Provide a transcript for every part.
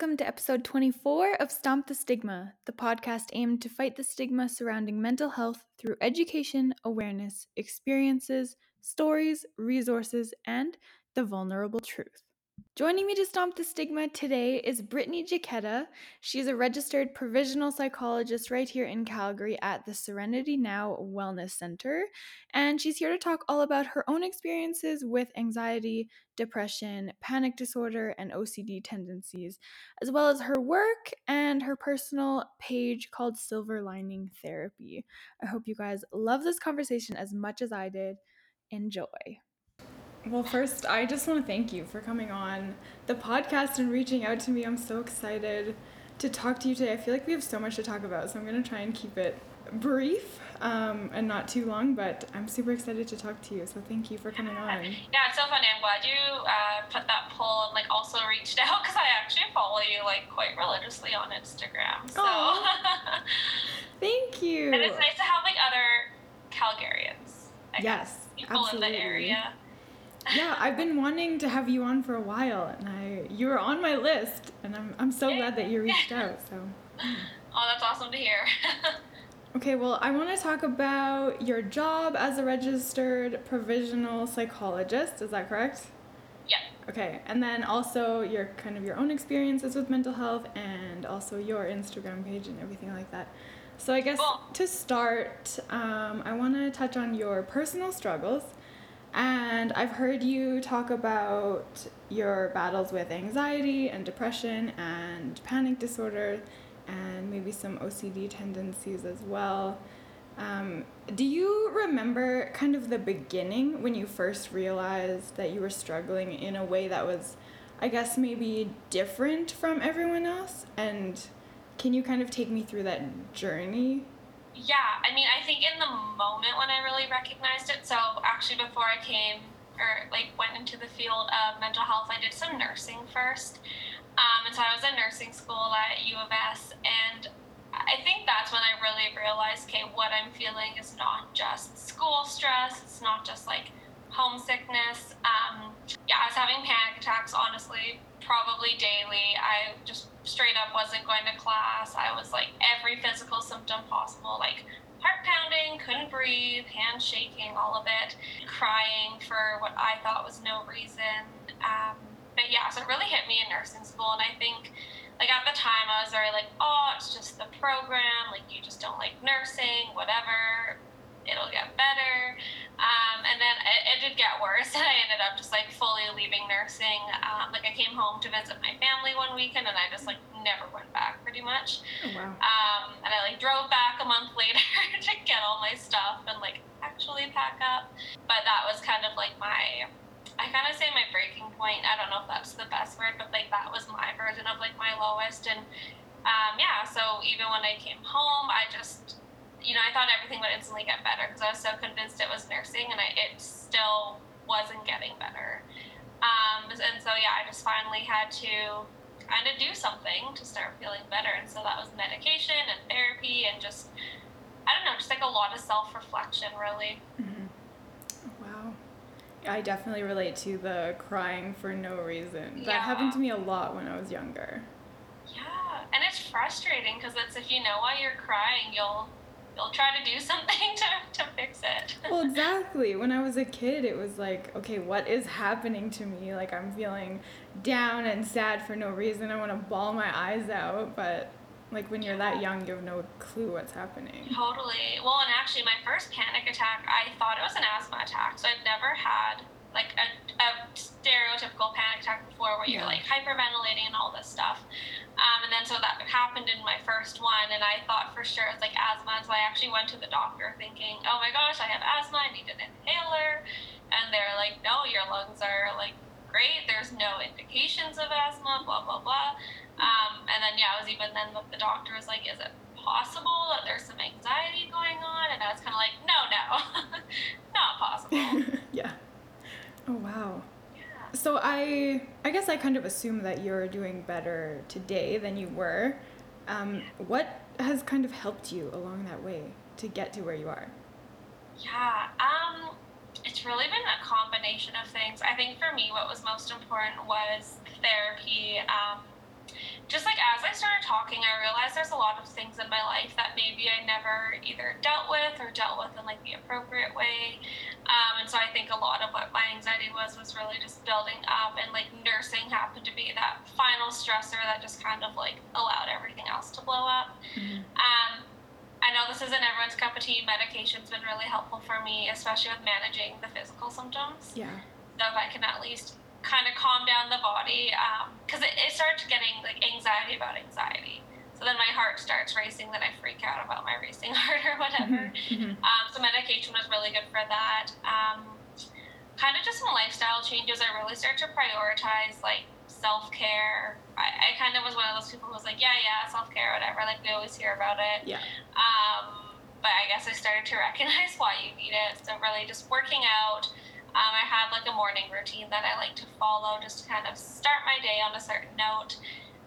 Welcome to episode 24 of Stomp the Stigma, the podcast aimed to fight the stigma surrounding mental health through education, awareness, experiences, stories, resources, and the vulnerable truth. Joining me to stomp the stigma today is Brittany Jaquetta. She's a registered provisional psychologist right here in Calgary at the Serenity Now Wellness Center. And she's here to talk all about her own experiences with anxiety, depression, panic disorder, and OCD tendencies, as well as her work and her personal page called Silver Lining Therapy. I hope you guys love this conversation as much as I did. Enjoy. Well, first, I just want to thank you for coming on the podcast and reaching out to me. I'm so excited to talk to you today. I feel like we have so much to talk about, so I'm going to try and keep it brief um, and not too long, but I'm super excited to talk to you. So thank you for coming on. Yeah, it's so funny. I'm glad you uh, put that poll and like also reached out because I actually follow you like quite religiously on Instagram. So thank you. And it's nice to have like other Calgarians. I yes, people absolutely. in the area yeah, I've been wanting to have you on for a while, and I you were on my list, and I'm I'm so glad that you reached out. So. Oh, that's awesome to hear. okay, well, I want to talk about your job as a registered provisional psychologist. Is that correct? Yeah. Okay, and then also your kind of your own experiences with mental health, and also your Instagram page and everything like that. So I guess cool. to start, um, I want to touch on your personal struggles and I've heard you talk about your battles with anxiety and depression and panic disorder and maybe some OCD tendencies as well. Um, do you remember kind of the beginning when you first realized that you were struggling in a way that was, I guess, maybe different from everyone else? And can you kind of take me through that journey? Yeah, I mean, I think in the moment when I really recognized it, so actually before I came or like went into the field of mental health, I did some nursing first. Um, and so I was in nursing school at U of S, and I think that's when I really realized, okay, what I'm feeling is not just school stress. It's not just like homesickness. Um, yeah, I was having panic attacks, honestly, probably daily. I just straight up wasn't going to class. I was like every physical symptom possible, like heart pounding, couldn't breathe, hands shaking, all of it, crying for what I thought was no reason. Um, but yeah, so it really hit me in nursing school, and I think like at the time I was very like, oh, it's just the program, like you just don't like nursing, whatever it'll get better. Um, and then it, it, did get worse, and I ended up just like fully leaving nursing. Um, like I came home to visit my family one weekend, and I just like never went back, pretty much. Oh, wow. Um, and I like drove back a month later to get all my stuff and like actually pack up. But that was kind of like my I kind of say my breaking point. I don't know if that's the best word, but like that was my version of like my lowest. And um, yeah, so even when I came home, I just you know, I thought everything would instantly get better because I was so convinced it was nursing, and I, it still wasn't getting better. Um, and so, yeah, I just finally had to kind of do something to start feeling better. And so that was medication and therapy and just, I don't know, just like a lot of self reflection, really. Mm-hmm. Wow. I definitely relate to the crying for no reason. That yeah. happened to me a lot when I was younger. Yeah, and it's frustrating because it's if you know why you're crying, you'll you'll try to do something to, to fix it. well, exactly. When I was a kid, it was like, okay, what is happening to me? Like, I'm feeling down and sad for no reason. I want to bawl my eyes out, but like when you're that young, you have no clue what's happening. Totally. Well, and actually, my first panic attack, I thought it was an asthma attack. So I've never had like a, a stereotypical panic attack before where you're like hyperventilating and all this stuff. Um, and then so that happened in my first one, and I thought for sure it's like asthma. So I actually went to the doctor thinking, oh my gosh, I have asthma, I need an inhaler. And they're like, no, your lungs are like great, there's no indications of asthma, blah, blah, blah. Um, and then, yeah, it was even then the doctor was like, is it possible that there's some anxiety going on? And I was kind of like, no, no, not possible. yeah. Oh wow. So I I guess I kind of assume that you're doing better today than you were. Um, what has kind of helped you along that way to get to where you are? Yeah, um, it's really been a combination of things. I think for me, what was most important was therapy. Um, just like as I started talking, I realized there's a lot of things in my life that maybe I never either dealt with or dealt with in like the appropriate way. Um, and so I think a lot of what my anxiety was was really just building up, and like nursing happened to be that final stressor that just kind of like allowed everything else to blow up. Mm-hmm. Um, I know this isn't everyone's cup of tea. Medication's been really helpful for me, especially with managing the physical symptoms. Yeah. So if I can at least kind of calm down the body because um, it, it starts getting like anxiety about anxiety. So then my heart starts racing, then I freak out about my racing heart or whatever. Mm-hmm. Um, so medication was really good for that. Um, kind of just some lifestyle changes. I really started to prioritize like self care. I, I kind of was one of those people who was like, yeah, yeah, self care, whatever. Like we always hear about it. Yeah. Um, but I guess I started to recognize why you need it. So really, just working out. Um, I have like a morning routine that I like to follow just to kind of start my day on a certain note.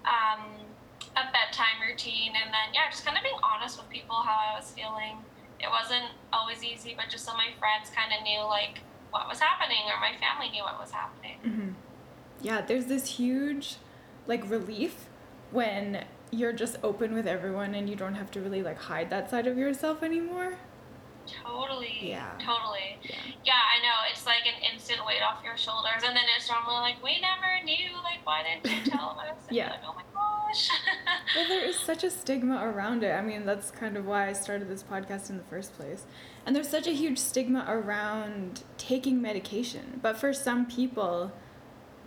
Um, a bedtime routine, and then, yeah, just kind of being honest with people how I was feeling. It wasn't always easy, but just so my friends kind of knew like what was happening or my family knew what was happening. Mm-hmm. Yeah, there's this huge like relief when you're just open with everyone and you don't have to really like hide that side of yourself anymore. Totally. Yeah. Totally. Yeah. Yeah, I know. It's like an instant weight off your shoulders, and then it's normally like, we never knew. Like, why didn't you tell us? And Yeah. Like, oh my gosh. Well, there is such a stigma around it. I mean, that's kind of why I started this podcast in the first place. And there's such a huge stigma around taking medication. But for some people,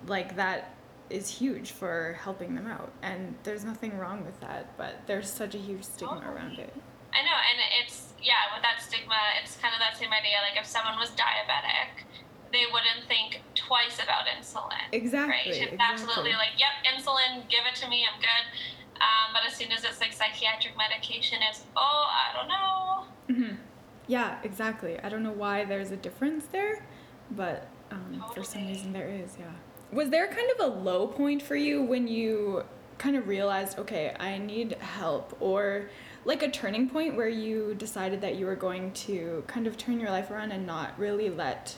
like that is huge for helping them out. And there's nothing wrong with that, but there's such a huge stigma Totally. around it. I know, and it's yeah, with that stigma, it's kind of that same idea. Like if someone was diabetic, they wouldn't think twice about insulin. Exactly. Right? Exactly. absolutely like, yep, insulin, give it to me, I'm good. Um, but as soon as it's like psychiatric medication, it's oh, I don't know. hmm Yeah, exactly. I don't know why there's a difference there, but um, for some reason there is, yeah. Was there kind of a low point for you when you kind of realized, okay, I need help, or like a turning point where you decided that you were going to kind of turn your life around and not really let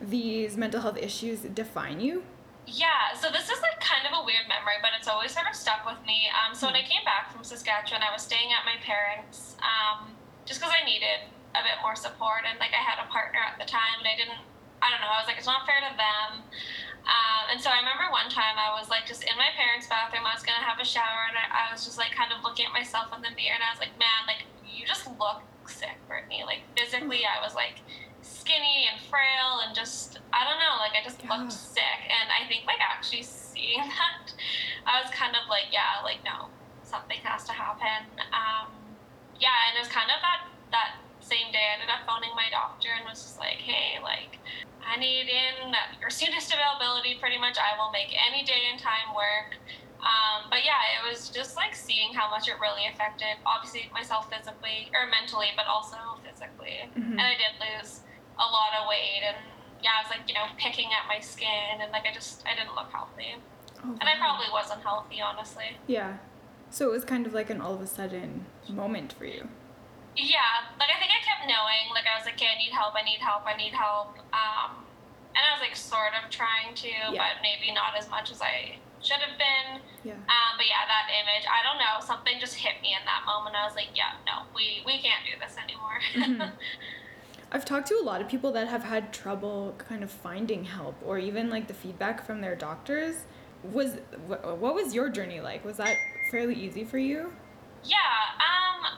these mental health issues define you? Yeah, so this is like kind of a weird memory, but it's always sort of stuck with me. Um, so when I came back from Saskatchewan, I was staying at my parents' um, just because I needed a bit more support, and like I had a partner at the time, and I didn't, I don't know, I was like, it's not fair to them. Um, and so I remember one time I was like just in my parents' bathroom, I was gonna have a shower, and I, I was just like kind of looking at myself in the mirror, and I was like, man, like you just look sick, Brittany. Like physically, I was like skinny and frail and just I don't know, like I just Yeah. looked sick. And I think like actually seeing that, I was kind of like, yeah, like no, something has to happen. Um, yeah, and it was kind of that that same day I ended up phoning my doctor and was just like, hey, like I need in your soonest availability. Pretty much, I will make any day and time work. Um, but yeah, it was just like seeing how much it really affected, obviously myself physically or mentally, but also physically. Mhm. And I did lose a lot of weight, and yeah, I was like, you know, picking at my skin, and like I just I didn't look healthy, Oh, and I probably wasn't healthy, honestly. Yeah. So it was kind of like an all of a sudden moment for you. Yeah, like I think I kept knowing, like I was like, okay, I need help, I need help, I need help. Um, and I was like sort of trying to, Yeah. but maybe not as much as I should have been. Yeah. Um, but yeah, that image, I don't know, something just hit me in that moment. I was like, yeah, no, we we can't do this anymore. Mhm. I've talked to a lot of people that have had trouble kind of finding help or even like the feedback from their doctors. Was what was your journey like? Was that fairly easy for you? Yeah,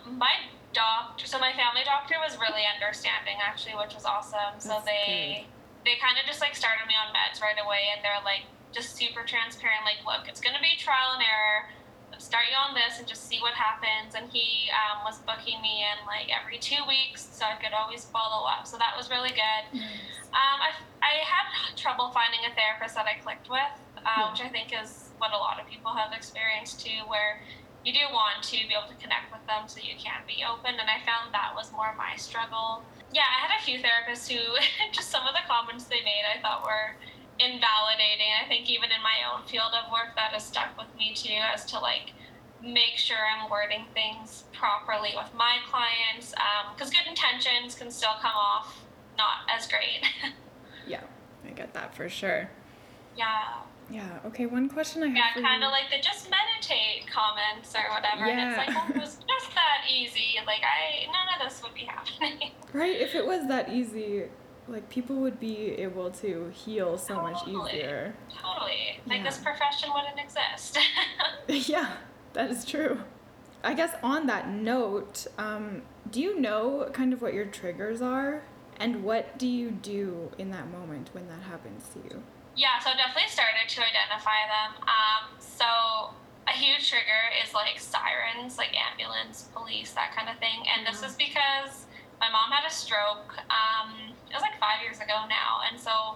um, my doctor, so my family doctor was really understanding actually, which was awesome. So That's they they kind of just like started me on meds right away, and they're like just super transparent. Like, look, it's gonna be trial and error. Let's start you on this and just see what happens. And he um, was booking me in like every two weeks, so I could always follow up. So that was really good. Um, I, I had trouble finding a therapist that I clicked with, uh, Yeah. which I think is what a lot of people have experienced too, where you do want to be able to connect with them so you can be open. And I found that was more my struggle. Yeah, I had a few therapists who just some of the comments they made I thought were invalidating. I think even in my own field of work, that has stuck with me too, as to like make sure I'm wording things properly with my clients, because um, good intentions can still come off not as great. yeah, I get that for sure. Yeah. Yeah. Okay. One question I have. Yeah, kind of like the just meditate comments or whatever. Yeah. And it's like, oh, it was just that easy. Like I, none of this would be happening. Right. If it was that easy, like people would be able to heal so totally. much easier. Totally. Like yeah. this profession wouldn't exist. yeah, that is true. I guess on that note, um, do you know kind of what your triggers are? And what do you do in that moment when that happens to you? Yeah, so definitely started to identify them. Um, so a huge trigger is like sirens, like ambulance, police, that kind of thing. And this is because my mom had a stroke. Um, it was like five years ago now, and so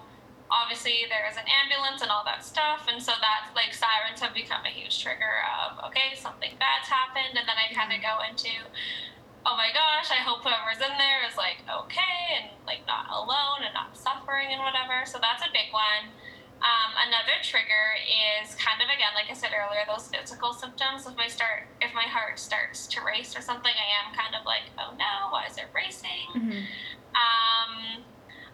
obviously there is an ambulance and all that stuff, and so that like sirens have become a huge trigger of okay, something bad's happened, and then I kind of go into oh my gosh, I hope whoever's in there is like okay and like not alone and not suffering and whatever. So that's a big one. Um, another trigger is kind of again, like I said earlier, those physical symptoms. If my start, if my heart starts to race or something, I am kind of like, oh no, why is it racing? Mm-hmm. Um,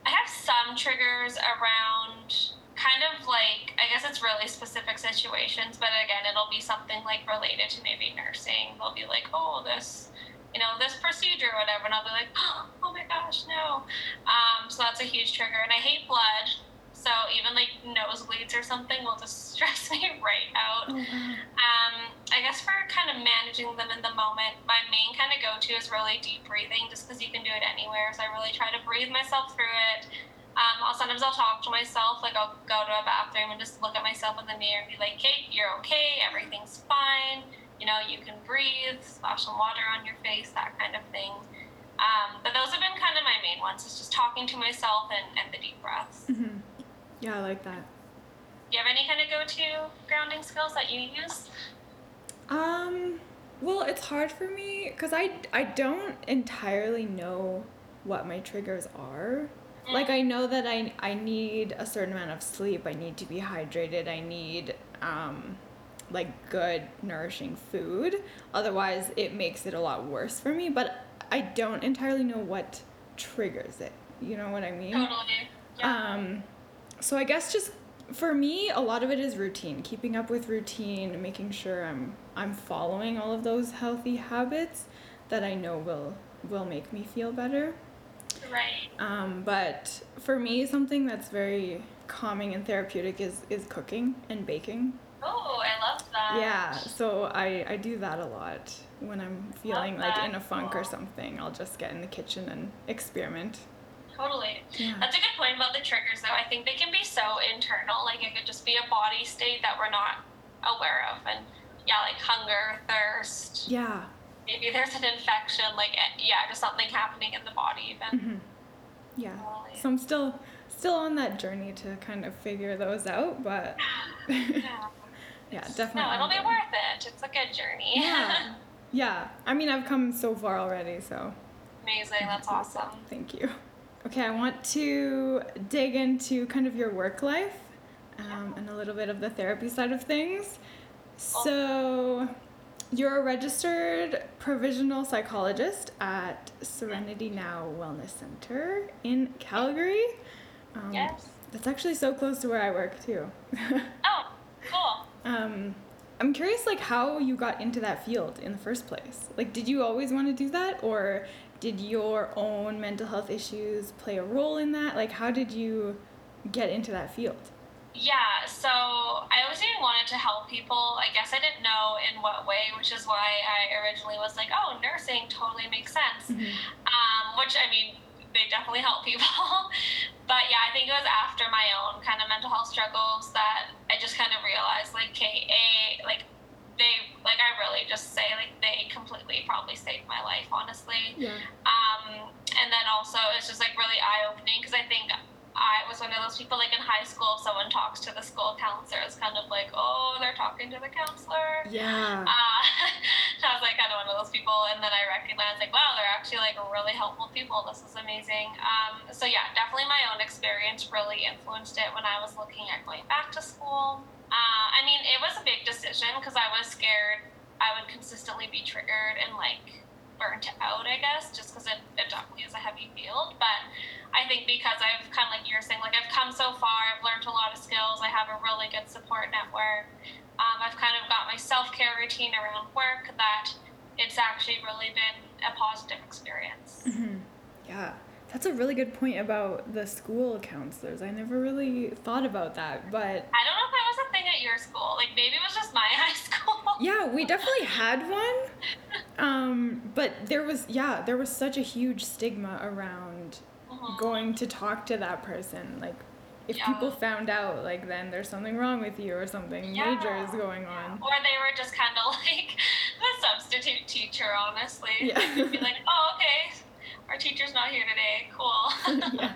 I have some triggers around kind of like I guess it's really specific situations, but again, it'll be something like related to maybe nursing. They'll be like, oh, this you know, this procedure or whatever, and I'll be like, oh my gosh, no. Um, so that's a huge trigger, and I hate blood. So even like nosebleeds or something will just stress me right out. Mm-hmm. Um, I guess for kind of managing them in the moment, my main kind of go to is really deep breathing, just because you can do it anywhere. So I really try to breathe myself through it. Um, I'll, sometimes I'll talk to myself, like I'll go to a bathroom and just look at myself in the mirror and be like, Kate, you're okay, everything's fine you know, you can breathe, splash some water on your face, that kind of thing. Um, but those have been kind of my main ones, is just talking to myself and, and the deep breaths. Mm-hmm. Yeah, I like that. Do you have any kind of go-to grounding skills that you use? Um, well, it's hard for me because I, I don't entirely know what my triggers are. Mm. Like I know that I, I need a certain amount of sleep. I need to be hydrated. I need um, like good nourishing food otherwise it makes it a lot worse for me but i don't entirely know what triggers it you know what i mean totally yeah. um so i guess just for me a lot of it is routine keeping up with routine making sure i'm i'm following all of those healthy habits that i know will will make me feel better right um but for me something that's very calming and therapeutic is is cooking and baking Oh, I love that. Yeah, so I, I do that a lot when I'm feeling like in a funk cool. or something. I'll just get in the kitchen and experiment. Totally. Yeah. That's a good point about the triggers, though. I think they can be so internal. Like, it could just be a body state that we're not aware of. And yeah, like hunger, thirst. Yeah. Maybe there's an infection. Like, eh, yeah, just something happening in the body, even. Mm-hmm. Yeah. Totally. So I'm still still on that journey to kind of figure those out, but. yeah yeah, definitely. No, it'll be worth it. It's a good journey. Yeah. yeah. I mean, I've come so far already, so. Amazing. That's awesome. Thank you. Okay, I want to dig into kind of your work life um, and a little bit of the therapy side of things. So, you're a registered provisional psychologist at Serenity Now Wellness Center in Calgary. Um, yes. That's actually so close to where I work, too. oh, cool. Um, I'm curious, like, how you got into that field in the first place. Like, did you always want to do that, or did your own mental health issues play a role in that? Like, how did you get into that field? Yeah, so I always even wanted to help people. I guess I didn't know in what way, which is why I originally was like, oh, nursing totally makes sense. Mm-hmm. Um, which, I mean, they definitely help people. but yeah, I think it was after my own kind of mental health struggles that I just kind of realized, like, okay, a like they like I really just say like they completely probably saved my life, honestly. Yeah. Um, and then also it's just like really eye opening because I think I was one of those people like in high school, if someone talks to the school counselor, it's kind of like, oh, they're talking to the counselor. Yeah. Uh, I was like kind of one of those people, and then I recognized like, wow, they're actually like really helpful people. This is amazing. Um, so yeah, definitely my own experience really influenced it when I was looking at going back to school. Uh, I mean, it was a big decision because I was scared I would consistently be triggered and like burnt out, I guess, just because it, it definitely is a heavy field. But I think because I've kind of like you're saying, like I've come so far, I've learned a lot of skills, I have a really good support network. Um, I've kind of got my self care routine around work that it's actually really been a positive experience. Mm-hmm. Yeah. That's a really good point about the school counselors. I never really thought about that, but I don't know if that was a thing at your school. Like maybe it was just my high school. Yeah, we definitely had one. Um, but there was yeah, there was such a huge stigma around mm-hmm. going to talk to that person. Like if yeah. people found out, like then there's something wrong with you or something yeah. major is going on. Or they were just kind of like the substitute teacher, honestly. Yeah. You'd be like, oh, okay, our teacher's not here today. Cool. yeah.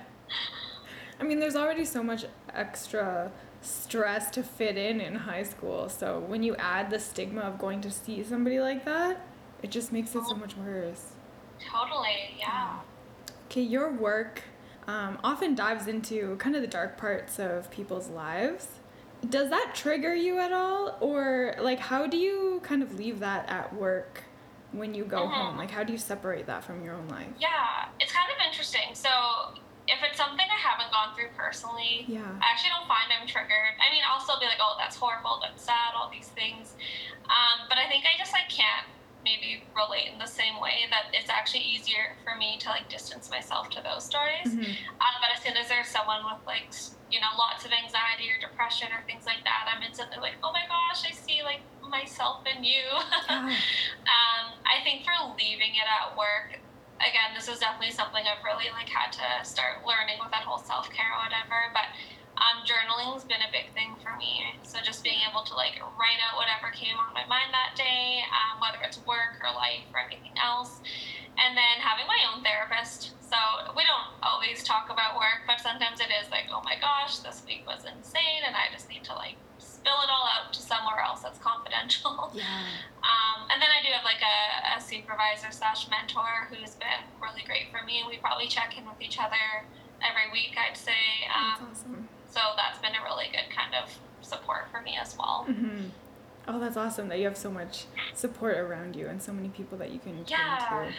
I mean, there's already so much extra stress to fit in in high school. So when you add the stigma of going to see somebody like that, it just makes it so much worse. Totally, yeah. Okay, your work um, often dives into kind of the dark parts of people's lives. Does that trigger you at all? Or, like, how do you kind of leave that at work when you go mm-hmm. home? Like, how do you separate that from your own life? Yeah, it's kind of interesting. So, if it's something I haven't gone through personally, yeah. I actually don't find I'm triggered. I mean, I'll still be like, oh, that's horrible, that's sad, all these things. Um, but I think I just like can't maybe relate in the same way that it's actually easier for me to like distance myself to those stories. Mm-hmm. Um, but as soon as there's someone with like you know lots of anxiety or depression or things like that, I'm instantly like, oh my gosh, I see like myself and you. Yeah. um, I think for leaving it at work, again, this is definitely something I've really like had to start learning with that whole self care or whatever. But um, journaling's been a big thing for me. So just being able to like write out whatever came on my mind that day, um, whether it's work or life or anything else, and then having my own therapist. So we don't always talk about work, but sometimes it is like, oh my gosh, this week was insane, and I just need to like spill it all out to somewhere else that's confidential. Yeah. Um, and then I do have like a, a supervisor slash mentor who's been really great for me, and we probably check in with each other every week. I'd say. Um, that's awesome so that's been a really good kind of support for me as well. Mm-hmm. Oh, that's awesome that you have so much support around you and so many people that you can turn yeah. to.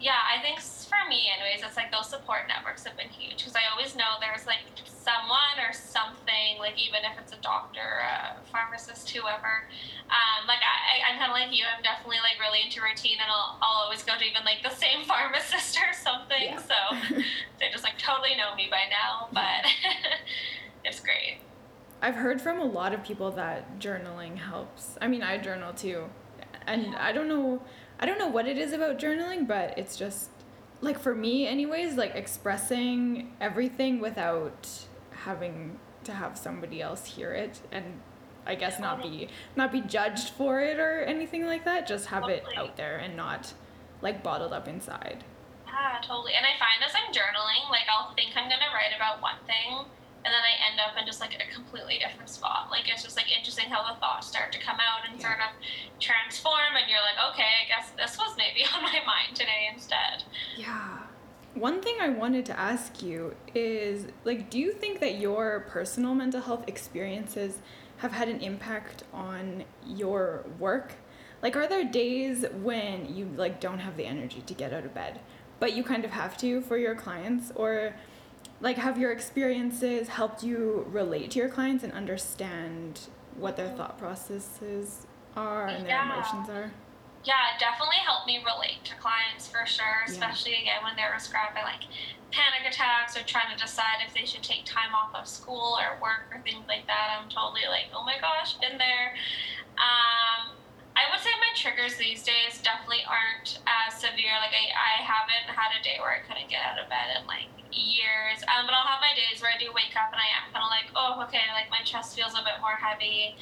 Yeah, I think for me, anyways, it's like those support networks have been huge because I always know there's like someone or something, like even if it's a doctor, a pharmacist, whoever. Um, like I, I'm kind of like you. I'm definitely like really into routine, and I'll, I'll always go to even like the same pharmacist or something. Yeah. So they just like totally know me by now, but. it's great. I've heard from a lot of people that journaling helps. I mean, I journal too. And I don't know I don't know what it is about journaling, but it's just like for me anyways, like expressing everything without having to have somebody else hear it and I guess not be not be judged for it or anything like that. Just have totally. it out there and not like bottled up inside. Yeah, totally. And I find as I'm journaling, like I'll think I'm gonna write about one thing and then I end up in just like a completely different spot. Like it's just like interesting how the thoughts start to come out and yeah. sort of transform, and you're like, okay, I guess this was maybe on my mind today instead. Yeah. One thing I wanted to ask you is like, do you think that your personal mental health experiences have had an impact on your work? Like, are there days when you like don't have the energy to get out of bed, but you kind of have to for your clients, or like have your experiences helped you relate to your clients and understand what their thought processes are and their yeah. emotions are yeah it definitely helped me relate to clients for sure especially yeah. again when they're describing like panic attacks or trying to decide if they should take time off of school or work or things like that i'm totally like oh my gosh been there um, these days definitely aren't as severe. Like I, I haven't had a day where I couldn't get out of bed in like years. Um, but I'll have my days where I do wake up and I am kind of like, oh, okay, like my chest feels a bit more heavy.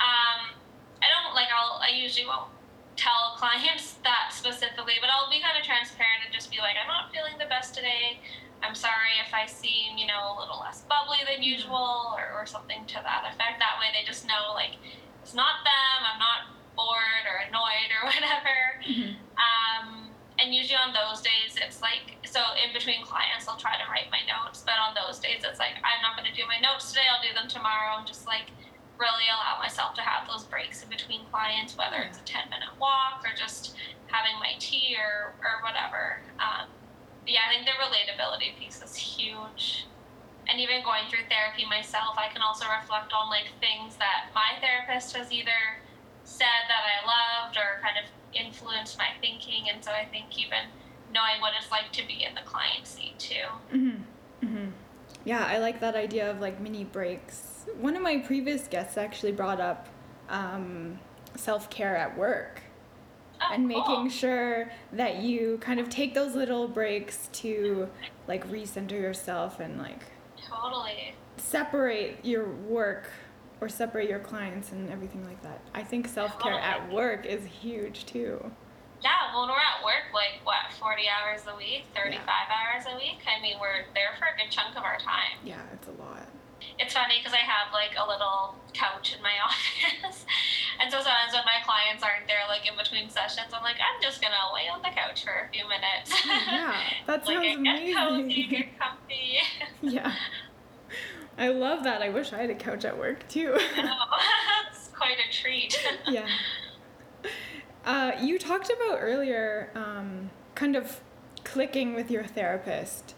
Um, I don't like I'll I usually won't tell clients that specifically, but I'll be kind of transparent and just be like, I'm not feeling the best today. I'm sorry if I seem, you know, a little less bubbly than usual or, or something to that effect. That way they just know like it's not them. I'm not bored or annoyed or whatever. Mhm. Um, and usually on those days, it's like, so in between clients, I'll try to write my notes. But on those days, it's like, I'm not going to do my notes today, I'll do them tomorrow. And just like really allow myself to have those breaks in between clients, whether it's a 10 minute walk or just having my tea or, or whatever. Um, yeah, I think the relatability piece is huge. And even going through therapy myself, I can also reflect on like things that my therapist has either said that I loved or kind of influenced my thinking. And so I think even knowing what it's like to be in the client seat too. Mhm. Mhm. Yeah, I like that idea of like mini breaks. One of my previous guests actually brought up um, self care at work Oh, and cool. making sure that you kind of take those little breaks to like recenter yourself and like Totally. separate your work or separate your clients and everything like that. I think self care at oh. work is huge too. Yeah, when we're at work, like what, 40 hours a week, 35 hours a week? I mean, we're there for a good chunk of our time. Yeah, it's a lot. It's funny because I have like a little couch in my office. and so sometimes when my clients aren't there, like in between sessions, I'm like, I'm just going to lay on the couch for a few minutes. Yeah, that like, sounds get cozy, amazing. get comfy. Yeah. I love that. I wish I had a couch at work too. That's quite a treat. yeah. Uh, you talked about earlier um, kind of clicking with your therapist.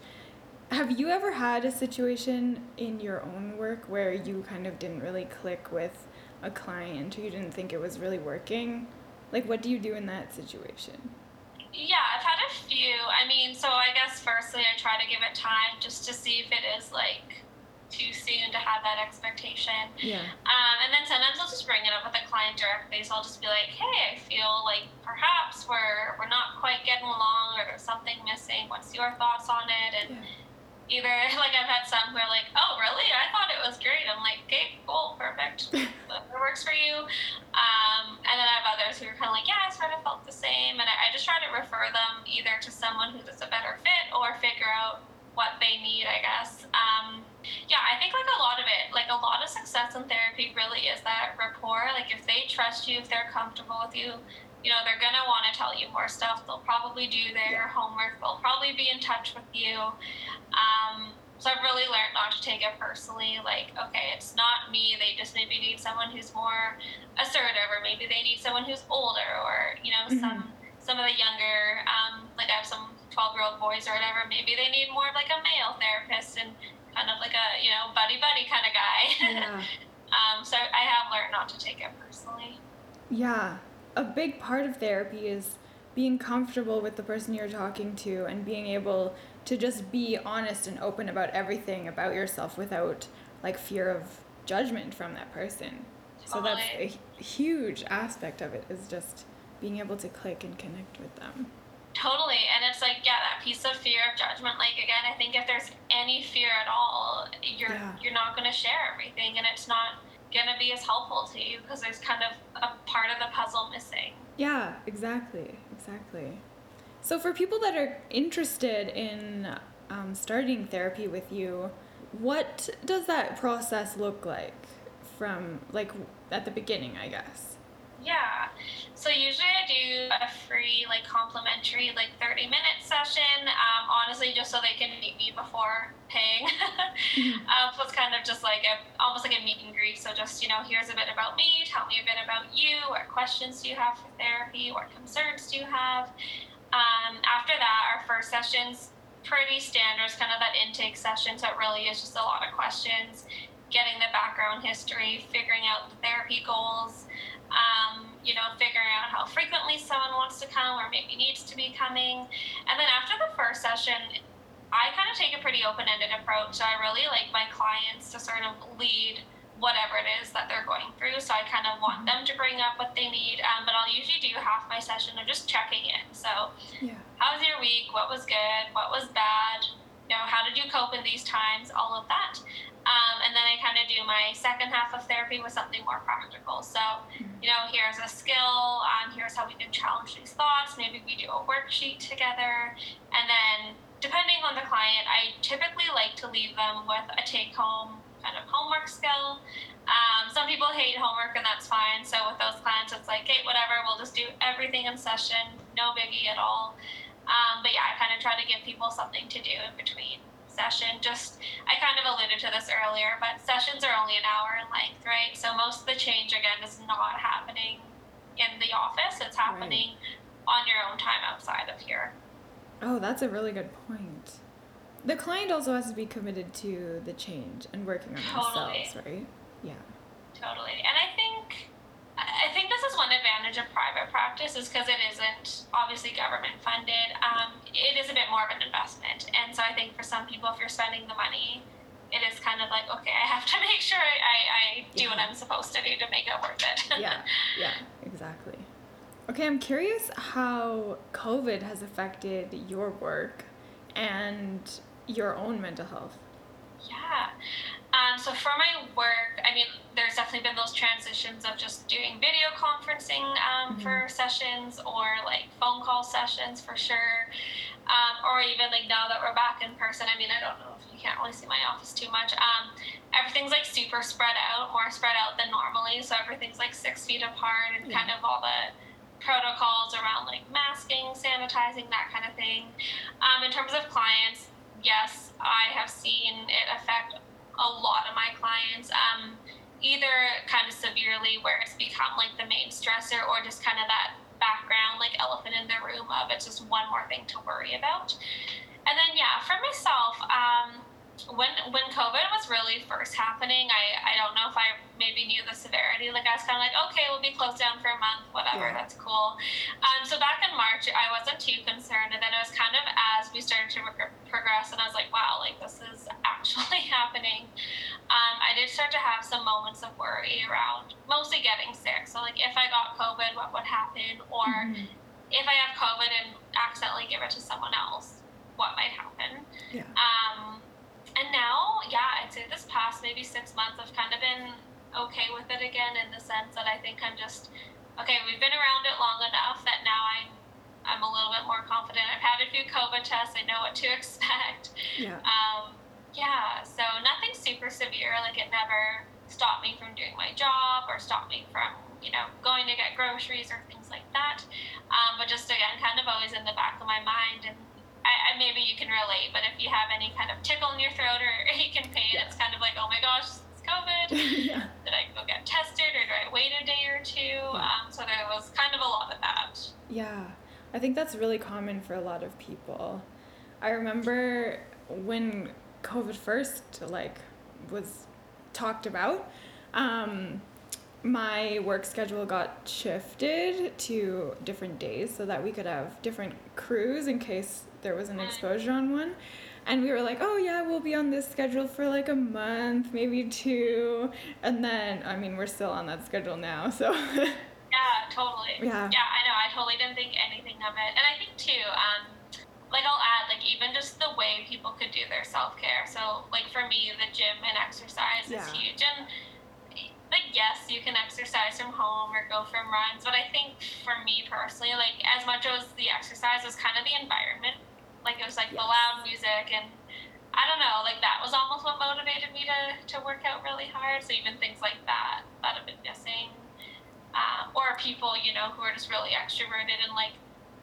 Have you ever had a situation in your own work where you kind of didn't really click with a client or you didn't think it was really working? Like, what do you do in that situation? Yeah, I've had a few. I mean, so I guess firstly, I try to give it time just to see if it is like too soon to have that expectation. Yeah. Um, and then sometimes I'll just bring it up with a client directly. So I'll just be like, hey, I feel like perhaps we're we're not quite getting along, or there's something missing. What's your thoughts on it? And Yeah. either like I've had some who are like, oh, really? I thought it was great. I'm like, okay, cool, perfect, whatever works for you. Um, and then I have others who are kind of like, yeah, I sort of felt the same, and I, I just try to refer them either to someone who's a better fit or figure out what they need, I guess. Um, yeah, I think like a lot of it, like a lot of success in therapy really is that rapport. Like if they trust you, if they're comfortable with you, you know, they're gonna want to tell you more stuff. They'll probably do their homework. They'll probably be in touch with you. Um, so I've really learned not to take it personally. Like, okay, it's not me. They just maybe need someone who's more assertive, or maybe they need someone who's older, or you know, some some of the younger, um, like I have some twelve year old boys or whatever. Maybe they need more of like a male therapist and kind of like a you know buddy buddy kind of guy. Yeah. um, so I have learned not to take it personally. Yeah. A big part of therapy is being comfortable with the person you're talking to and being able to just be honest and open about everything about yourself without like fear of judgment from that person. So that's a huge aspect of it is just being able to click and connect with them. Totally, and it's like yeah, that piece of fear of judgment. Like again, I think if there's any fear at all, you're Yeah. you're not going to share everything, and it's not going to be as helpful to you because there's kind of a part of the puzzle missing. Yeah, exactly, exactly. So for people that are interested in um, starting therapy with you, what does that process look like from like at the beginning, I guess? Yeah. So usually I do a free, like, complimentary, like, 30 minute session, um, honestly, just so they can meet me before paying. um, so it's kind of just like a, almost like a meet and greet. So just, you know, here's a bit about me, tell me a bit about you, what questions do you have for therapy, what concerns do you have. Um, after that, our first session's pretty standard, it's kind of that intake session, so it really is just a lot of questions, getting the background history, figuring out the therapy goals um, you know, figuring out how frequently someone wants to come or maybe needs to be coming. And then after the first session, I kind of take a pretty open ended approach. So I really like my clients to sort of lead whatever it is that they're going through. So I kind of want them to bring up what they need. Um, but I'll usually do half my session of just checking in. So, Yeah. how was your week? What was good? What was bad? You know, how did you cope in these times? All of that. Um, and then I kind of do my second half of therapy with something more practical. So, you know, here's a skill, um, here's how we can challenge these thoughts. Maybe we do a worksheet together. And then, depending on the client, I typically like to leave them with a take home kind of homework skill. Um, some people hate homework, and that's fine. So with those clients, it's like, hey, whatever, we'll just do everything in session, no biggie at all. Um, but yeah, I kind of try to give people something to do in between session. Just I kind of alluded to this earlier, but sessions are only an hour in length, right? So most of the change again is not happening in the office. It's happening right. on your own time outside of here. Oh, that's a really good point. The client also has to be committed to the change and working on totally. themselves, right? Yeah. Totally. And I think I think this is one advantage of private practice is because it isn't obviously government funded. Um, it is a bit more of an investment, and so I think for some people, if you're spending the money, it is kind of like okay, I have to make sure I, I, I do yeah. what I'm supposed to do to make it worth it. yeah, yeah, exactly. Okay, I'm curious how COVID has affected your work and your own mental health. Yeah. Um, so for my work, I mean, there's definitely been those transitions of just doing video conferencing um, mm-hmm. for sessions or like phone call sessions for sure. Um, or even like now that we're back in person, I mean, I don't know if you can't really see my office too much. Um, everything's like super spread out, more spread out than normally. So everything's like six feet apart and yeah. kind of all the protocols around like masking, sanitizing, that kind of thing. Um, in terms of clients, yes, I have seen it affect a lot of my clients, um, either kind of severely where it's become like the main stressor or just kind of that background like elephant in the room of it's just one more thing to worry about. And then yeah, for myself, um, when when COVID was really first happening, I, I don't know if I maybe knew the severity. Like I was kind of like, okay, we'll be closed down for a month, whatever, yeah. that's cool. Um, so back in March, I wasn't too concerned, and then it was kind of as we started to re- progress, and I was like, wow, like this is actually happening. Um, I did start to have some moments of worry around mostly getting sick. So like if I got COVID, what would happen, or mm-hmm. if I have COVID and accidentally give it to someone else, what might happen. Yeah. Um, and now, yeah, I'd say this past maybe six months, I've kind of been okay with it again in the sense that I think I'm just okay. We've been around it long enough that now I'm I'm a little bit more confident. I've had a few COVID tests. I know what to expect. Yeah. Um, yeah. So nothing super severe. Like it never stopped me from doing my job or stopped me from you know going to get groceries or things like that. Um, but just again, kind of always in the back of my mind and I, I, maybe you can relate, but if you have any kind of tickle in your throat or ache and pain, yeah. it's kind of like, oh my gosh, it's COVID. yeah. Did I go get tested or do I wait a day or two? Yeah. Um, so there was kind of a lot of that. Yeah, I think that's really common for a lot of people. I remember when COVID first like was talked about. Um, my work schedule got shifted to different days so that we could have different crews in case there was an exposure on one. And we were like, oh yeah, we'll be on this schedule for like a month, maybe two. And then, I mean, we're still on that schedule now, so. yeah, totally. Yeah. Yeah, I know. I totally didn't think anything of it. And I think too, um, like I'll add, like even just the way people could do their self care. So, like for me, the gym and exercise yeah. is huge. And like yes, you can exercise from home or go for runs, but I think for me personally, like as much as the exercise was kind of the environment like it was like yes. the loud music and I don't know, like that was almost what motivated me to, to work out really hard. So even things like that that have been missing. Um, or people, you know, who are just really extroverted and like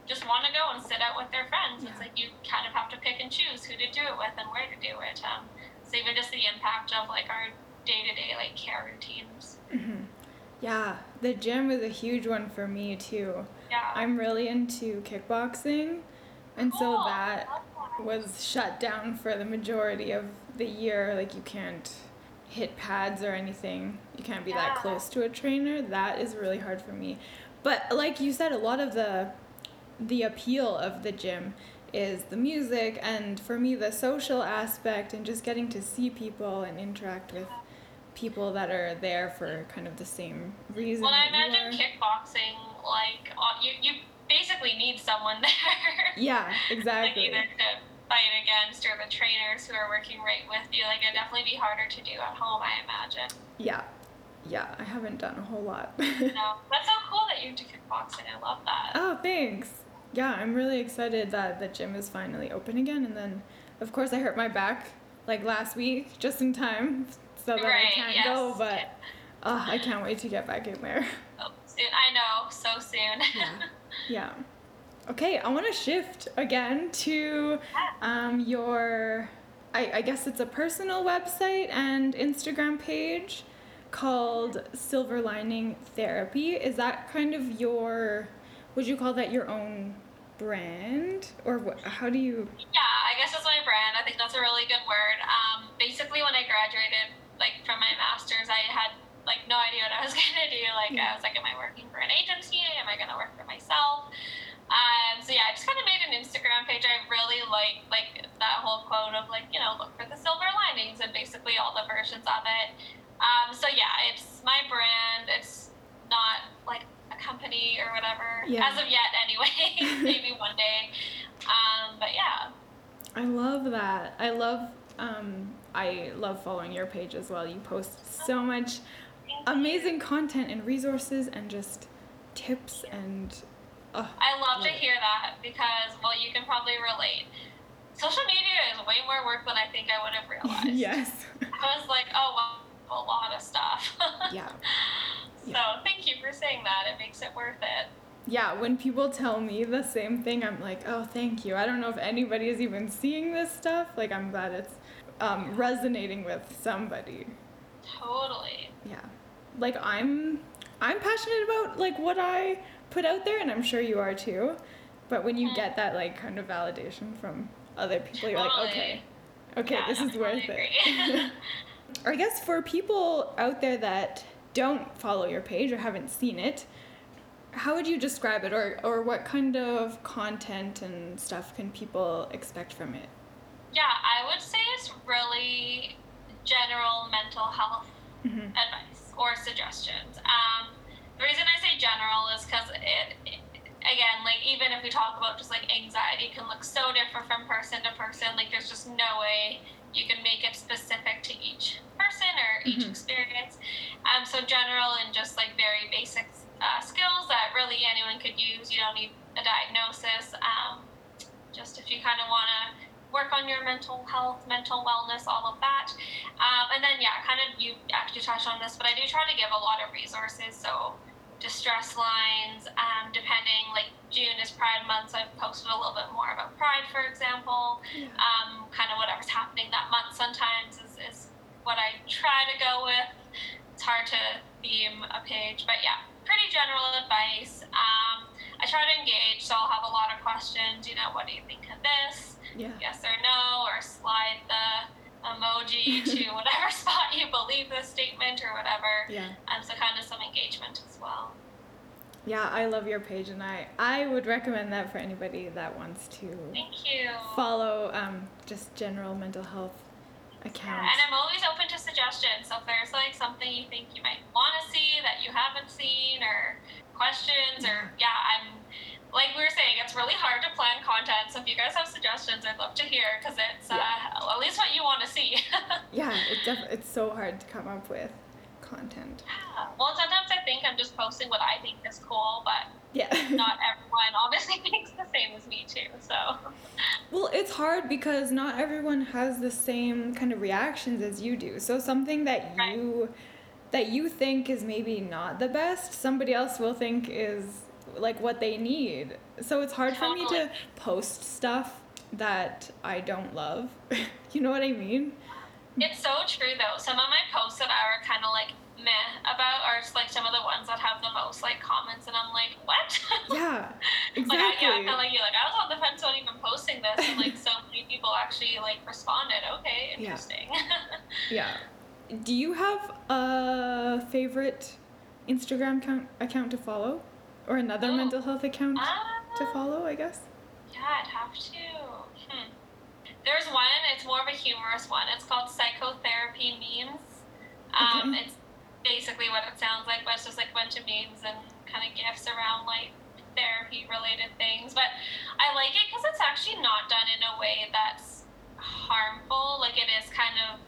just want to go and sit out with their friends. Yeah. It's like you kind of have to pick and choose who to do it with and where to do it. Um, so even just the impact of like our day to day like care routines. Mm-hmm. Yeah, the gym was a huge one for me too. Yeah. I'm really into kickboxing. And so that was shut down for the majority of the year. Like you can't hit pads or anything. You can't be that close to a trainer. That is really hard for me. But like you said, a lot of the the appeal of the gym is the music and for me the social aspect and just getting to see people and interact with people that are there for kind of the same reason. Well, I imagine kickboxing like uh, you you basically need someone there. Yeah, exactly. like either to fight against or the trainers who are working right with you. Like it'd definitely be harder to do at home, I imagine. Yeah. Yeah, I haven't done a whole lot. no, that's so cool that you do kickboxing. I love that. Oh, thanks. Yeah, I'm really excited that the gym is finally open again. And then, of course, I hurt my back like last week, just in time, so that right, I can't yes. go. But Oh, I can't wait to get back in there. Oh, soon. I know, so soon. Yeah. Yeah. Okay, I want to shift again to um, your, I, I guess it's a personal website and Instagram page called Silver Lining Therapy. Is that kind of your, would you call that your own brand? Or what, how do you? Yeah, I guess that's my brand. I think that's a really good word. Um, basically, when I graduated, like from my master's, I had like no idea what I was gonna do. Like I was like, am I working for an agency? Am I gonna work for myself? Um, so yeah, I just kind of made an Instagram page. I really like like that whole quote of like you know look for the silver linings and basically all the versions of it. Um, so yeah, it's my brand. It's not like a company or whatever Yeah. as of yet, anyway. Maybe one day. Um, but yeah. I love that. I love, um, I love following your page as well. You post so much. Amazing content and resources and just tips and, oh, I love to hear that because, well, you can probably relate. Social media is way more work than I think I would have realized. yes. I was like, oh, well, a lot of stuff. Yeah. So Yeah. thank you for saying that. It makes it worth it. Yeah, when people tell me the same thing, I'm like, oh, thank you. I don't know if anybody is even seeing this stuff. Like, I'm glad it's um, resonating with somebody. Totally. Yeah. Like, I'm, I'm passionate about like what I put out there, and I'm sure you are too. But when you Mhm. get that like kind of validation from other people, you're like, okay, okay, Yeah, this is worth it. Or I guess for people out there that don't follow your page or haven't seen it, how would you describe it or, or what kind of content and stuff can people expect from it? yeah, I would say it's really general mental health Mm-hmm. advice or suggestions. Um, the reason I say general is because it, it, again, like even if we talk about just like anxiety, can look so different from person to person. Like there's just no way you can make it specific to each person or each Mhm. experience. Um, so general and just like very basic uh, skills that really anyone could use. You don't need a diagnosis. Um, just if you kind of want to work on your mental health, mental wellness, all of that. Um, and then, yeah, kind of you actually touched on this, but I do try to give a lot of resources. So, distress lines, um, depending, like June is Pride Month, so I've posted a little bit more about Pride, for example. Yeah. Um, kind of whatever's happening that month sometimes is, is what I try to go with. It's hard to theme a page, but yeah, pretty general advice. Um, I try to engage, so I'll have a lot of questions. You know, what do you think of this? Yeah. yes or no, or slide the emoji to whatever spot you believe the statement or whatever. Yeah. Um, so kind of some engagement as well. Yeah, I love your page and I, I would recommend that for anybody that wants to Thank you. follow um, just general mental health Yeah, and I'm always open to suggestions. So if there's like something you think you might want to see that you haven't seen, or questions, or yeah, I'm like we were saying, it's really hard to plan content. So if you guys have suggestions, I'd love to hear because it's uh, at least what you want to see. Yeah, it def- it's so hard to come up with content. Yeah. well, sometimes I think I'm just posting what I think is cool, but Yeah. not everyone obviously thinks the same as me too. So Well, it's hard because not everyone has the same kind of reactions as you do. So something that Right. you that you think is maybe not the best, somebody else will think is like what they need. So it's hard for me to post stuff that I don't love. you know what I mean? it's so true though. Some of my posts that I were kind of like meh about are just like some of the ones that have the most like comments, and I'm like, what? Yeah. Like, I, yeah, kind of like you. Like, I was on the fence about even posting this, and like, so many people actually like responded. Okay, Yeah. interesting. Yeah. Do you have a favorite Instagram account, account to follow? Or another Oh. mental health account to Ah, follow, I guess? Yeah, I'd have to. Hmm. There's one. It's more of a humorous one. It's called Psychotherapy Memes. Um, Okay. It's basically what it sounds like, but it's just like a bunch of memes and kind of gifs around like therapy related things. But I like it because it's actually not done in a way that's harmful. Like it is kind of.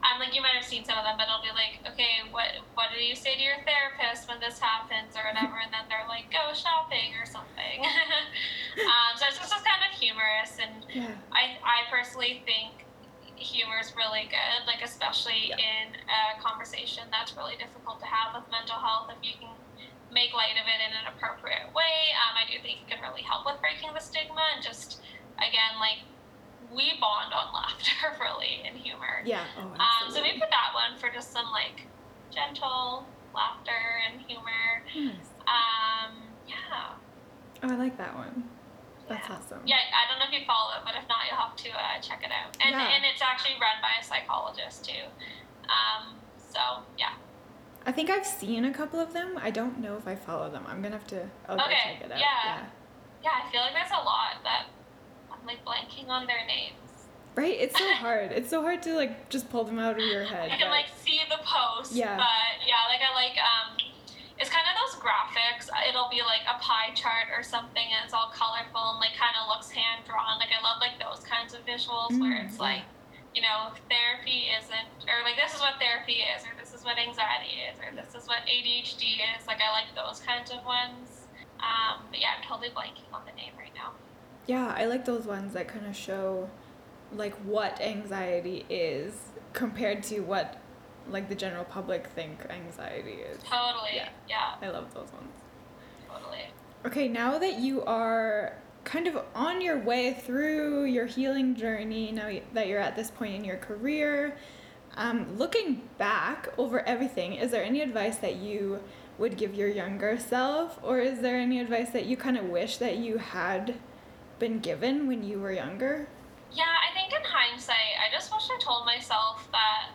Um, like you might have seen some of them, but it'll be like, okay, what what do you say to your therapist when this happens or whatever, and then they're like, go shopping or something. um, so it's just kind of humorous, and Yeah. I I personally think humor is really good, like especially Yeah. in a conversation that's really difficult to have with mental health. If you can make light of it in an appropriate way, um, I do think it can really help with breaking the stigma and just again like we bond on laughter really and humor. Yeah. Oh, Um, so maybe that one for just some like gentle laughter and humor. Nice. Um, yeah. Oh, I like that one. That's yeah. awesome. Yeah, I don't know if you follow it, but if not, you'll have to uh, check it out. And Yeah. and it's actually run by a psychologist too. Um, so yeah. I think I've seen a couple of them. I don't know if I follow them. I'm gonna have to. I'll Okay, check it out. yeah. Yeah, I feel like there's a lot that I'm like blanking on their names. Right? It's so hard. It's so hard to like just pull them out of your head. I can but- like see the post, Yeah. but yeah, like I like um, it's kind of those graphics. It'll be like a pie chart or something, and it's all colorful and like kind of looks hand drawn. Like I love like those kinds of visuals where Mm, it's like, you know, therapy isn't, or like this is what therapy is, or this is what anxiety is, or this is what ADHD is. Like I like those kinds of ones. Um, but yeah, I'm totally blanking on the name right now. Yeah, I like those ones that kind of show like what anxiety is compared to what like the general public think anxiety is. Totally. Yeah. yeah I love those ones. totally. Okay, now that you are kind of on your way through your healing journey, now that you're at this point in your career, um, looking back over everything, is there any advice that you would give your younger self, or is there any advice that you kind of wish that you had been given when you were younger? Yeah, I think in hindsight, I just wish I told myself that,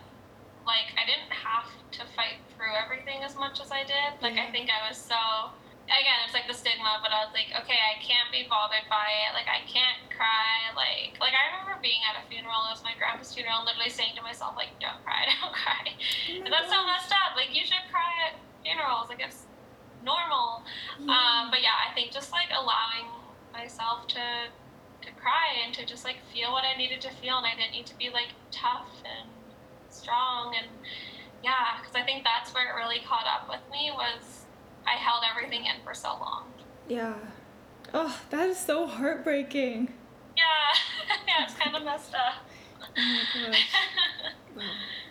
like, I didn't have to fight through everything as much as I did. Like, I think I was so. Again, it's like the stigma, but I was like, okay, I can't be bothered by it. Like, I can't cry. Like, like I remember being at a funeral. It was my grandpa's funeral, and literally saying to myself, like, don't cry, don't cry. Oh And that's so messed up. Like, you should cry at funerals. Like, it's normal. Um, but yeah, I think just like allowing myself to to cry and to just like feel what I needed to feel, and I didn't need to be like tough and strong and yeah, because I think that's where it really caught up with me was I held everything in for so long. yeah. Oh, that is so heartbreaking. Yeah, yeah, it's kind of messed up. Oh my gosh. Wow.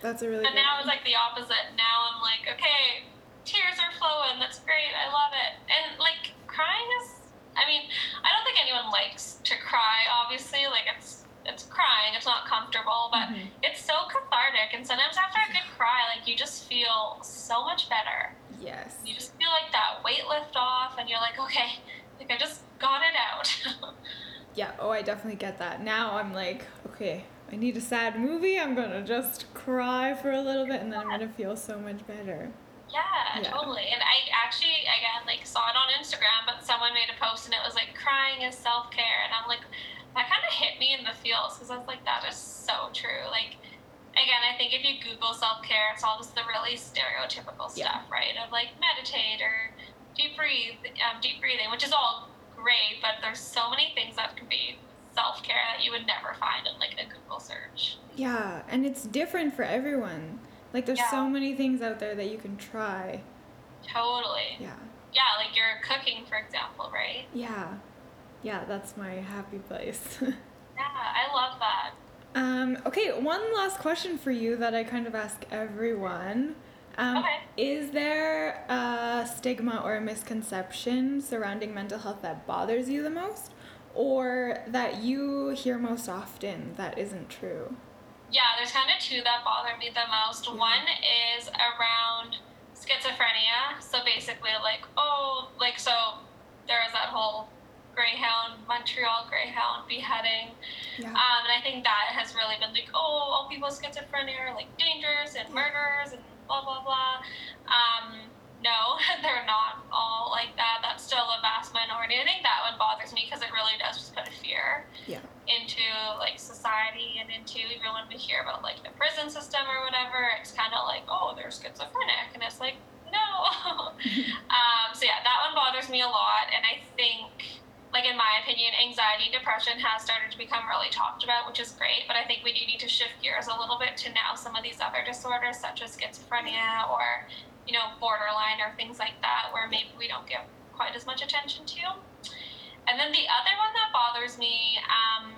That's a really But now one. it's like the opposite. Now I'm like, okay, tears are flowing. That's great. I love it. And like crying is, I mean, I don't think anyone likes to cry. Obviously, like it's it's crying. It's not comfortable, but Mhm. it's so cathartic. And sometimes after a good cry, like you just feel so much better. Yes. You just feel like that weight lift off, and you're like, okay, like I just got it out. Yeah, oh, I definitely get that. Now I'm like, okay, I need a sad movie. I'm gonna just cry for a little bit and then I'm gonna feel so much better. Yeah, Yeah. totally. And I actually, again, like saw it on Instagram, but someone made a post and it was like crying is self care, and I'm like, that kind of hit me in the feels because I was like, that is so true. Like, again, I think if you Google self care, it's all just the really stereotypical Yeah. stuff, right? Of like meditate or deep breathe, um, deep breathing, which is all great, but there's so many things that can be self care that you would never find in like a Google search. Yeah, and it's different for everyone. Like there's so many things out there that you can try. Totally. Yeah. Yeah, like you're cooking, for example, right? Yeah. Yeah, that's my happy place. Yeah, I love that. um, okay, one last question for you that I kind of ask everyone. Um, Okay. Is there a stigma or a misconception surrounding mental health that bothers you the most? Or that you hear most often that isn't true? Yeah, there's kind of two that bother me the most. Yeah. One is around schizophrenia. So basically, like, oh, like, so there was that whole Greyhound, Montreal Greyhound beheading. Yeah. Um, and I think that has really been like, oh, all people with schizophrenia are like dangerous and murderers and blah, blah, blah. Um, no, they're not all like that. That's still a vast minority. I think that one bothers me because it really does just put a fear Yeah. into like society and into even when we hear about like the prison system or whatever, it's kind of like, oh, they're schizophrenic, and it's like, no. um, so yeah, that one bothers me a lot, and I think. Like in my opinion, anxiety and depression has started to become really talked about, which is great. But I think we do need to shift gears a little bit to now some of these other disorders, such as schizophrenia or, you know, borderline or things like that, where maybe we don't give quite as much attention to. And then the other one that bothers me um,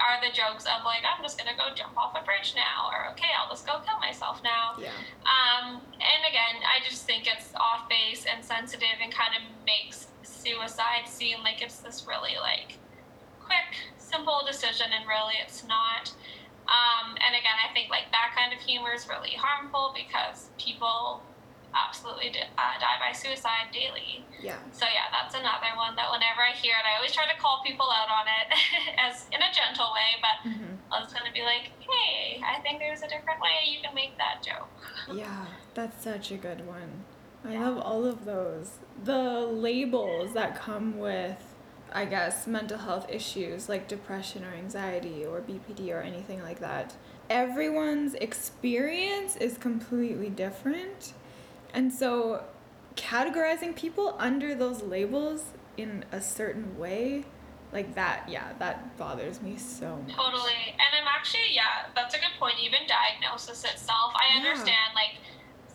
are the jokes of like I'm just gonna go jump off a bridge now, or okay, I'll just go kill myself now. Yeah. Um, and again, I just think it's off base and sensitive, and kind of makes suicide seem like it's this really like quick, simple decision, and really it's not. Um, and again, I think like that kind of humor is really harmful because people absolutely di- uh, die by suicide daily. Yeah. So yeah, that's another one that whenever I hear it, I always try to call people out on it as in a gentle way, but hmm I was gonna be like, hey, I think there's a different way you can make that joke. Yeah, that's such a good one. I Yeah. love all of those. The labels that come with, I guess, mental health issues like depression or anxiety or BPD or anything like that. Everyone's experience is completely different. And so categorizing people under those labels in a certain way, like that, yeah, that bothers me so much. Totally. And I'm actually, yeah, that's a good point. Even diagnosis itself, I Yeah. understand, like,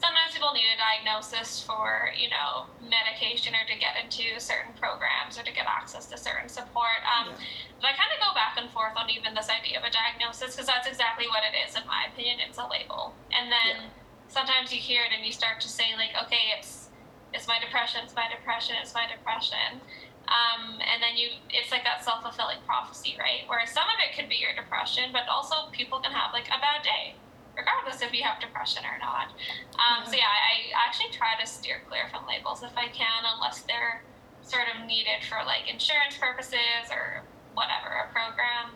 sometimes people need a diagnosis for, you know, medication or to get into certain programs or to get access to certain support. Um, Yeah. But I kind of go back and forth on even this idea of a diagnosis because that's exactly what it is, in my opinion. It's a label. And then Yeah. Sometimes you hear it and you start to say, like, okay, it's it's my depression, it's my depression, it's my depression. Um, and then you, it's like that self fulfilling prophecy, right? Where some of it could be your depression, but also people can have like a bad day, regardless if you have depression or not. Um, So yeah, I, I actually try to steer clear from labels if I can, unless they're sort of needed for like insurance purposes or whatever, a program.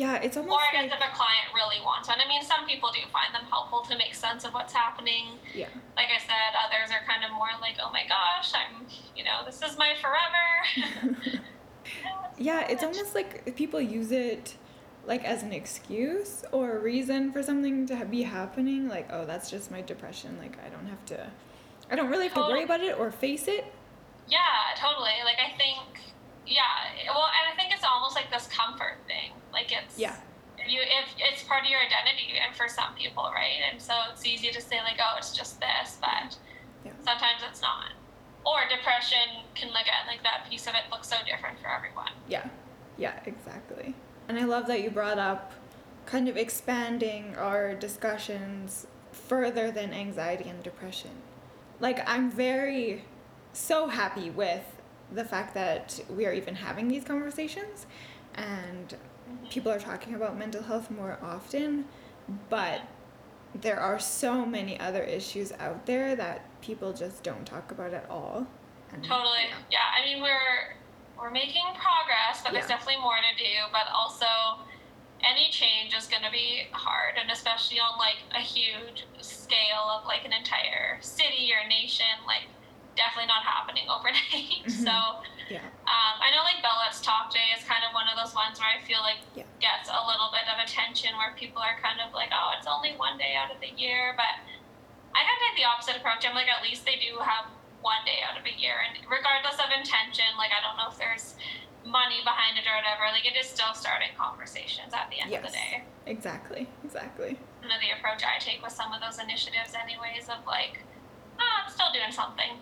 Yeah, it's almost Or I like guess if a client really wants one. I mean, some people do find them helpful to make sense of what's happening. yeah. Like I said, others are kind of more like, oh my gosh, I'm, you know, this is my forever. Yeah, it's almost like people use it like as an excuse or a reason for something to be happening. Like, oh, that's just my depression. Like, I don't have to, I don't really have to worry about it or face it. Yeah, totally. Like I think, yeah. Well, and I think it's almost like this comfort thing. Like it's Yeah. You if it's part of your identity, and for some people, right? And so it's easy to say like, oh, it's just this, but Yeah. sometimes it's not. Or depression can again like that piece of it looks so different for everyone. Yeah, yeah, exactly. And I love that you brought up kind of expanding our discussions further than anxiety and depression. Like, I'm very, so happy with the fact that we are even having these conversations and people are talking about mental health more often, but there are so many other issues out there that people just don't talk about at all. And, Totally. yeah. Yeah. I mean, we're we're making progress, but there's definitely more to do. But also, any change is going to be hard, and especially on like a huge scale of like an entire city or nation, like definitely not happening overnight. Mhm. So, Yeah. um, I know like Bell Let's Talk Day is kind of one of those ones where I feel like Yeah. gets a little bit of attention, where people are kind of like, oh, it's only one day out of the year, but I kind of take the opposite approach. I'm like, at least they do have one day out of a year, and regardless of intention, like I don't know if there's money behind it or whatever, like it is still starting conversations at the end of the Yes. day. Exactly. Exactly. Kind of the approach I take with some of those initiatives, anyways, of like, oh, I'm still doing something.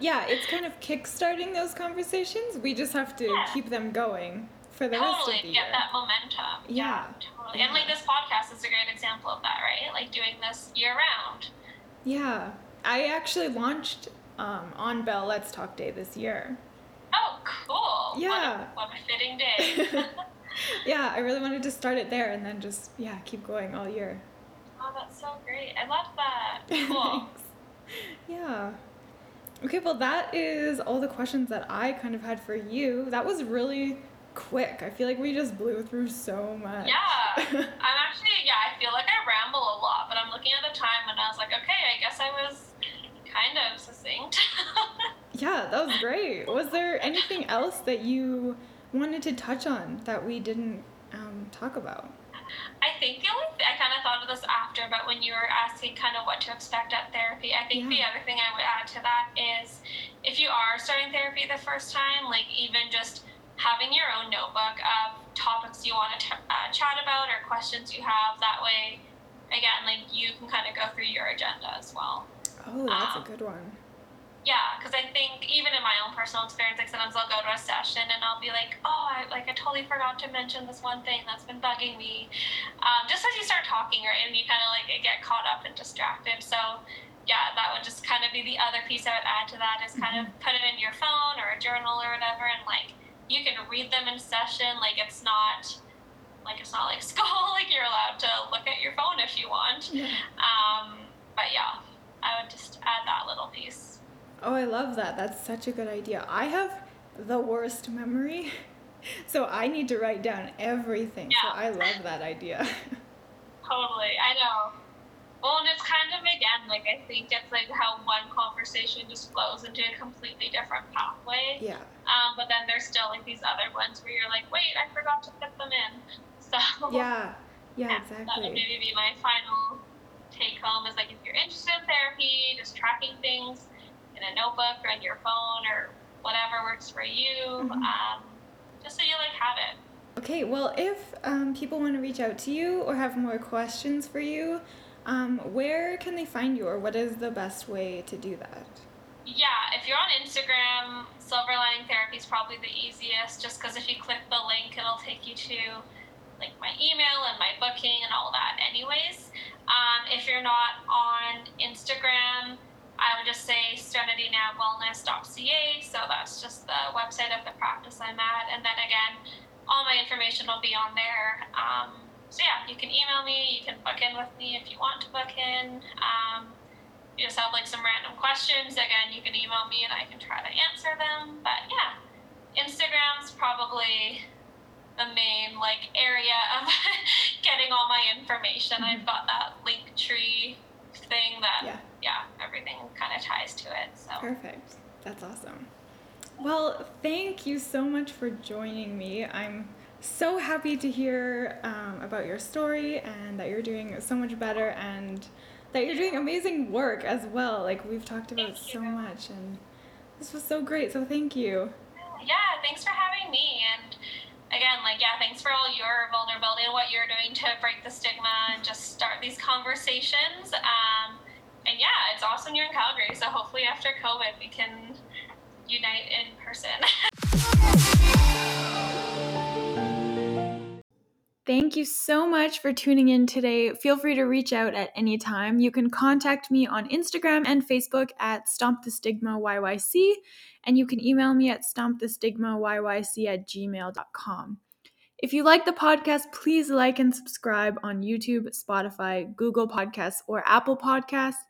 Yeah, it's kind of kickstarting those conversations. We just have to Yeah. keep them going for the rest of the year. Totally get that momentum. Yeah. totally. And like this podcast is a great example of that, right? Like doing this year round. Yeah. I actually launched um, on Bell Let's Talk Day this year. Oh, cool. Yeah. What a, what a fitting day. yeah, I really wanted to start it there and then just, yeah, keep going all year. oh, that's so great. I love that. Cool. Yeah. Okay, well, that is all the questions that I kind of had for you. That was really quick. I feel like we just blew through so much. Yeah. I'm actually, yeah, I feel like I ramble a lot, but I'm looking at the time and I was like, okay, I guess I was kind of succinct. Yeah, that was great. Was there anything else that you wanted to touch on that we didn't um, talk about? I think the only thing, I kind of thought of this after, but when you were asking kind of what to expect at therapy, I think the other thing I would add to that is if you are starting therapy the first time, like even just having your own notebook of topics you want to t- uh, chat about or questions you have, that way, again, like you can kind of go through your agenda as well. Oh, that's a Um, good one. Yeah, because I think even in my own personal experience, like sometimes I'll go to a session and I'll be like, oh, I, like I totally forgot to mention this one thing that's been bugging me. Um, just as you start talking, or and you kind of like get caught up and distracted. So yeah, that would just kind of be the other piece I would add to that is kind mm-hmm. of put it in your phone or a journal or whatever, and like you can read them in session. Like it's not like it's not like school. Like you're allowed to look at your phone if you want. Yeah. Um, but yeah, I would just add that little piece. Oh, I love that. That's such a good idea. I have the worst memory, so I need to write down everything. Yeah. So I love that idea. totally. I know. Well, and it's kind of again like I think it's like how one conversation just flows into a completely different pathway. Yeah. Um, but then there's still like these other ones where you're like, wait, I forgot to put them in. So. Yeah. Yeah. Exactly. That would maybe be my final take home is like if you're interested in therapy, just tracking things in a notebook or on your phone or whatever works for you, mm-hmm. um, just so you like have it. Okay, well, if um, people want to reach out to you or have more questions for you, um, where can they find you or what is the best way to do that? Yeah, if you're on Instagram, Silver Lining Therapy is probably the easiest just because if you click the link, it'll take you to like my email and my booking and all that, anyways. Um, if you're not on Instagram, I would just say serenitynabwellness.ca. So that's just the website of the practice I'm at. And then again, all my information will be on there. Um, so yeah, you can email me, you can book in with me if you want to book in. Um, you just have like some random questions, again, you can email me and I can try to answer them. But yeah, Instagram's probably the main like area of getting all my information. Mm-hmm. I've got that link tree thing that yeah, yeah everything kind of ties to it. So perfect. That's awesome. Well, thank you so much for joining me. I'm so happy to hear um, about your story and that you're doing so much better and that you're doing amazing work as well. Like we've talked about so much and this was so great. So thank you. Yeah, thanks for having me and again, like, yeah, thanks for all your vulnerability and what you're doing to break the stigma and just start these conversations. Um, and yeah, it's awesome you're in Calgary. So hopefully after COVID, we can unite in person. Thank you so much for tuning in today. Feel free to reach out at any time. You can contact me on Instagram and Facebook at Stomp the Stigma YYC, and you can email me at stompthestigmayyc at gmail.com. If you like the podcast, please like and subscribe on YouTube, Spotify, Google Podcasts, or Apple Podcasts.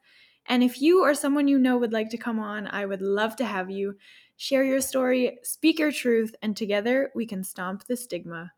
And if you or someone you know would like to come on, I would love to have you. Share your story, speak your truth, and together we can stomp the stigma.